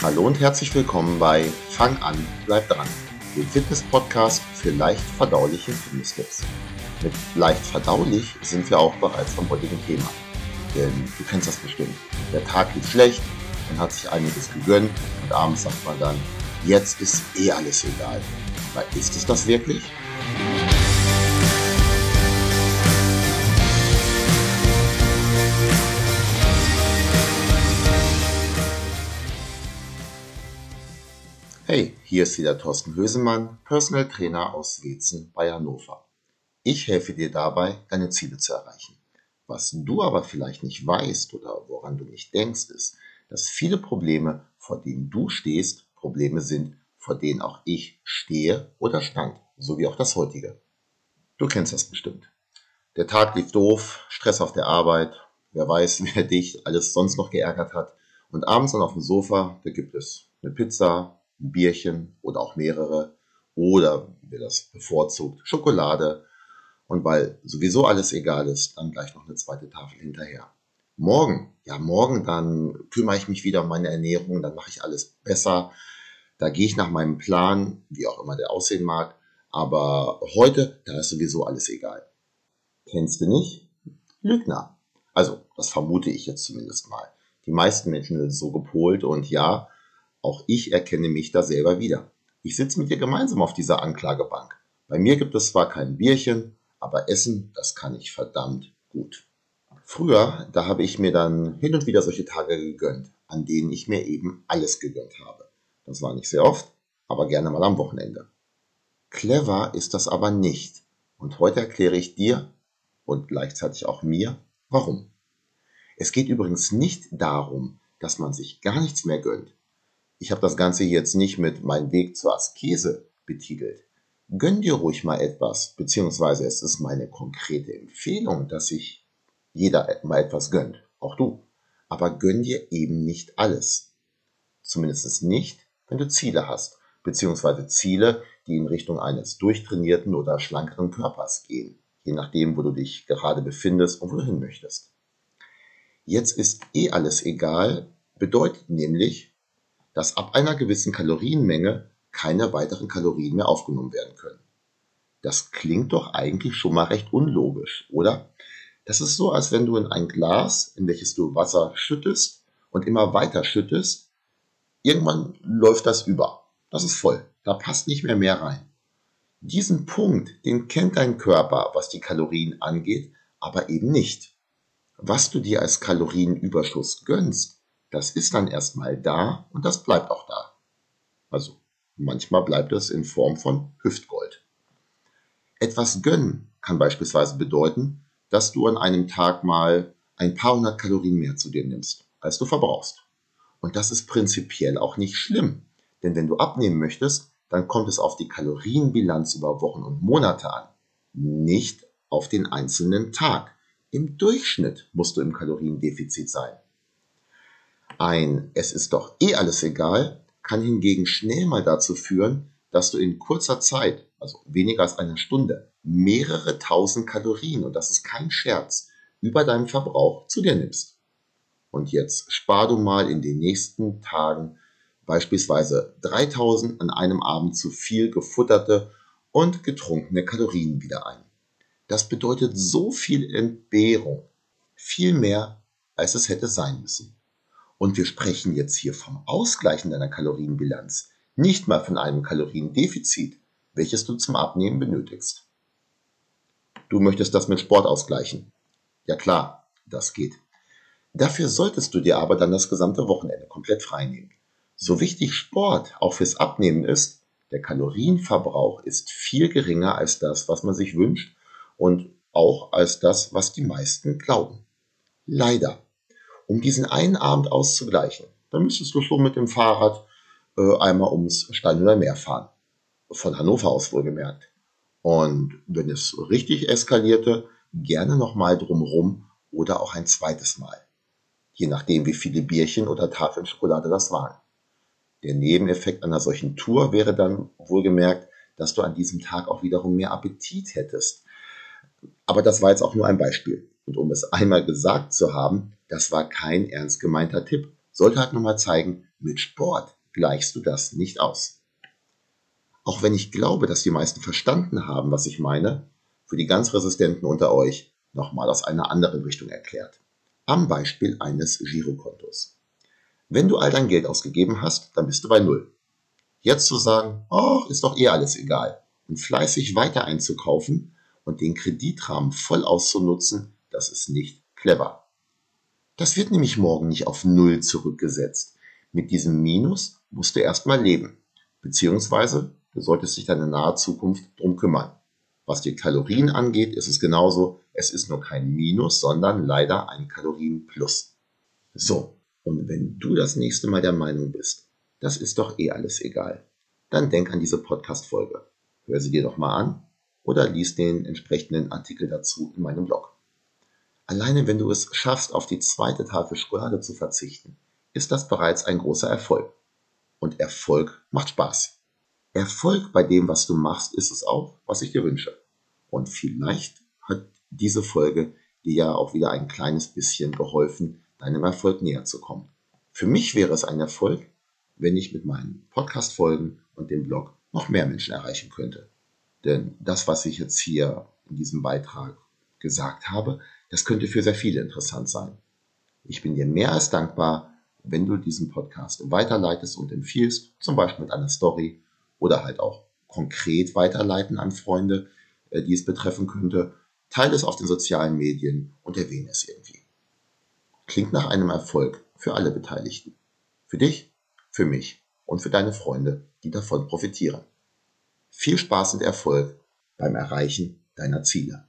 Hallo und herzlich willkommen bei Fang an, bleib dran, dem Fitness-Podcast für leicht verdauliche Fitnesstipps. Mit leicht verdaulich sind wir auch bereits beim heutigen Thema. Denn du kennst das bestimmt. Der Tag geht schlecht, man hat sich einiges gegönnt und abends sagt man dann, jetzt ist eh alles egal. Aber ist es das wirklich? Hier ist wieder Thorsten Hösemann, Personal Trainer aus Wetzen bei Hannover. Ich helfe dir dabei, deine Ziele zu erreichen. Was du aber vielleicht nicht weißt oder woran du nicht denkst, ist, dass viele Probleme, vor denen du stehst, Probleme sind, vor denen auch ich stehe oder stand, so wie auch das heutige. Du kennst das bestimmt. Der Tag lief doof, Stress auf der Arbeit, wer weiß, wer dich alles sonst noch geärgert hat. Und abends dann auf dem Sofa, da gibt es eine Pizza, ein Bierchen oder auch mehrere oder, wer das bevorzugt, Schokolade und weil sowieso alles egal ist, dann gleich noch eine zweite Tafel hinterher. Morgen, ja morgen, dann kümmere ich mich wieder um meine Ernährung, dann mache ich alles besser. Da gehe ich nach meinem Plan, wie auch immer der aussehen mag. Aber heute, da ist sowieso alles egal. Kennst du nicht? Lügner. Also, das vermute ich jetzt zumindest mal. Die meisten Menschen sind so gepolt und ja, auch ich erkenne mich da selber wieder. Ich sitze mit dir gemeinsam auf dieser Anklagebank. Bei mir gibt es zwar kein Bierchen, aber Essen, das kann ich verdammt gut. Früher, da habe ich mir dann hin und wieder solche Tage gegönnt, an denen ich mir eben alles gegönnt habe. Das war nicht sehr oft, aber gerne mal am Wochenende. Clever ist das aber nicht. Und heute erkläre ich dir und gleichzeitig auch mir, warum. Es geht übrigens nicht darum, dass man sich gar nichts mehr gönnt, ich habe das Ganze jetzt nicht mit Mein Weg zur Askese betitelt. Gönn dir ruhig mal etwas, beziehungsweise es ist meine konkrete Empfehlung, dass sich jeder mal etwas gönnt, auch du. Aber gönn dir eben nicht alles. Zumindest nicht, wenn du Ziele hast, beziehungsweise Ziele, die in Richtung eines durchtrainierten oder schlankeren Körpers gehen, je nachdem, wo du dich gerade befindest und wo du hin möchtest. Jetzt ist eh alles egal, bedeutet nämlich, dass ab einer gewissen Kalorienmenge keine weiteren Kalorien mehr aufgenommen werden können. Das klingt doch eigentlich schon mal recht unlogisch, oder? Das ist so, als wenn du in ein Glas, in welches du Wasser schüttest und immer weiter schüttest, irgendwann läuft das über. Das ist voll. Da passt nicht mehr mehr rein. Diesen Punkt, den kennt dein Körper, was die Kalorien angeht, aber eben nicht. Was du dir als Kalorienüberschuss gönnst, das ist dann erstmal da und das bleibt auch da. Also manchmal bleibt es in Form von Hüftgold. Etwas gönnen kann beispielsweise bedeuten, dass du an einem Tag mal ein paar hundert Kalorien mehr zu dir nimmst, als du verbrauchst. Und das ist prinzipiell auch nicht schlimm, denn wenn du abnehmen möchtest, dann kommt es auf die Kalorienbilanz über Wochen und Monate an, nicht auf den einzelnen Tag. Im Durchschnitt musst du im Kaloriendefizit sein. Ein Es ist doch eh alles egal kann hingegen schnell mal dazu führen, dass du in kurzer Zeit, also weniger als einer Stunde, mehrere tausend Kalorien, und das ist kein Scherz, über deinem Verbrauch zu dir nimmst. Und jetzt spar du mal in den nächsten Tagen beispielsweise 3000 an einem Abend zu viel gefutterte und getrunkene Kalorien wieder ein. Das bedeutet so viel Entbehrung, viel mehr, als es hätte sein müssen. Und wir sprechen jetzt hier vom Ausgleichen deiner Kalorienbilanz, nicht mal von einem Kaloriendefizit, welches du zum Abnehmen benötigst. Du möchtest das mit Sport ausgleichen. Ja klar, das geht. Dafür solltest du dir aber dann das gesamte Wochenende komplett freinehmen. So wichtig Sport auch fürs Abnehmen ist, der Kalorienverbrauch ist viel geringer als das, was man sich wünscht und auch als das, was die meisten glauben. Leider um diesen einen Abend auszugleichen, dann müsstest du schon mit dem Fahrrad äh, einmal ums Stein oder Meer fahren. Von Hannover aus wohlgemerkt. Und wenn es richtig eskalierte, gerne nochmal drumrum oder auch ein zweites Mal. Je nachdem, wie viele Bierchen oder Tafeln Schokolade das waren. Der Nebeneffekt einer solchen Tour wäre dann wohlgemerkt, dass du an diesem Tag auch wiederum mehr Appetit hättest. Aber das war jetzt auch nur ein Beispiel. Und um es einmal gesagt zu haben, das war kein ernst gemeinter Tipp, sollte halt nochmal zeigen, mit Sport gleichst du das nicht aus. Auch wenn ich glaube, dass die meisten verstanden haben, was ich meine, für die ganz Resistenten unter euch nochmal aus einer anderen Richtung erklärt. Am Beispiel eines Girokontos. Wenn du all dein Geld ausgegeben hast, dann bist du bei Null. Jetzt zu sagen, oh, ist doch eh alles egal, und fleißig weiter einzukaufen und den Kreditrahmen voll auszunutzen, das ist nicht clever. Das wird nämlich morgen nicht auf Null zurückgesetzt. Mit diesem Minus musst du erstmal leben. Beziehungsweise du solltest dich deine nahe Zukunft drum kümmern. Was die Kalorien angeht, ist es genauso. Es ist nur kein Minus, sondern leider ein Kalorienplus. So, und wenn du das nächste Mal der Meinung bist, das ist doch eh alles egal, dann denk an diese Podcast-Folge. Hör sie dir doch mal an oder lies den entsprechenden Artikel dazu in meinem Blog. Alleine wenn du es schaffst, auf die zweite Tafel Schokolade zu verzichten, ist das bereits ein großer Erfolg. Und Erfolg macht Spaß. Erfolg bei dem, was du machst, ist es auch, was ich dir wünsche. Und vielleicht hat diese Folge dir ja auch wieder ein kleines bisschen geholfen, deinem Erfolg näher zu kommen. Für mich wäre es ein Erfolg, wenn ich mit meinen Podcast-Folgen und dem Blog noch mehr Menschen erreichen könnte. Denn das, was ich jetzt hier in diesem Beitrag gesagt habe, das könnte für sehr viele interessant sein. Ich bin dir mehr als dankbar, wenn du diesen Podcast weiterleitest und empfiehlst, zum Beispiel mit einer Story oder halt auch konkret weiterleiten an Freunde, äh, die es betreffen könnte. Teile es auf den sozialen Medien und erwähne es irgendwie. Klingt nach einem Erfolg für alle Beteiligten. Für dich, für mich und für deine Freunde, die davon profitieren. Viel Spaß und Erfolg beim Erreichen deiner Ziele.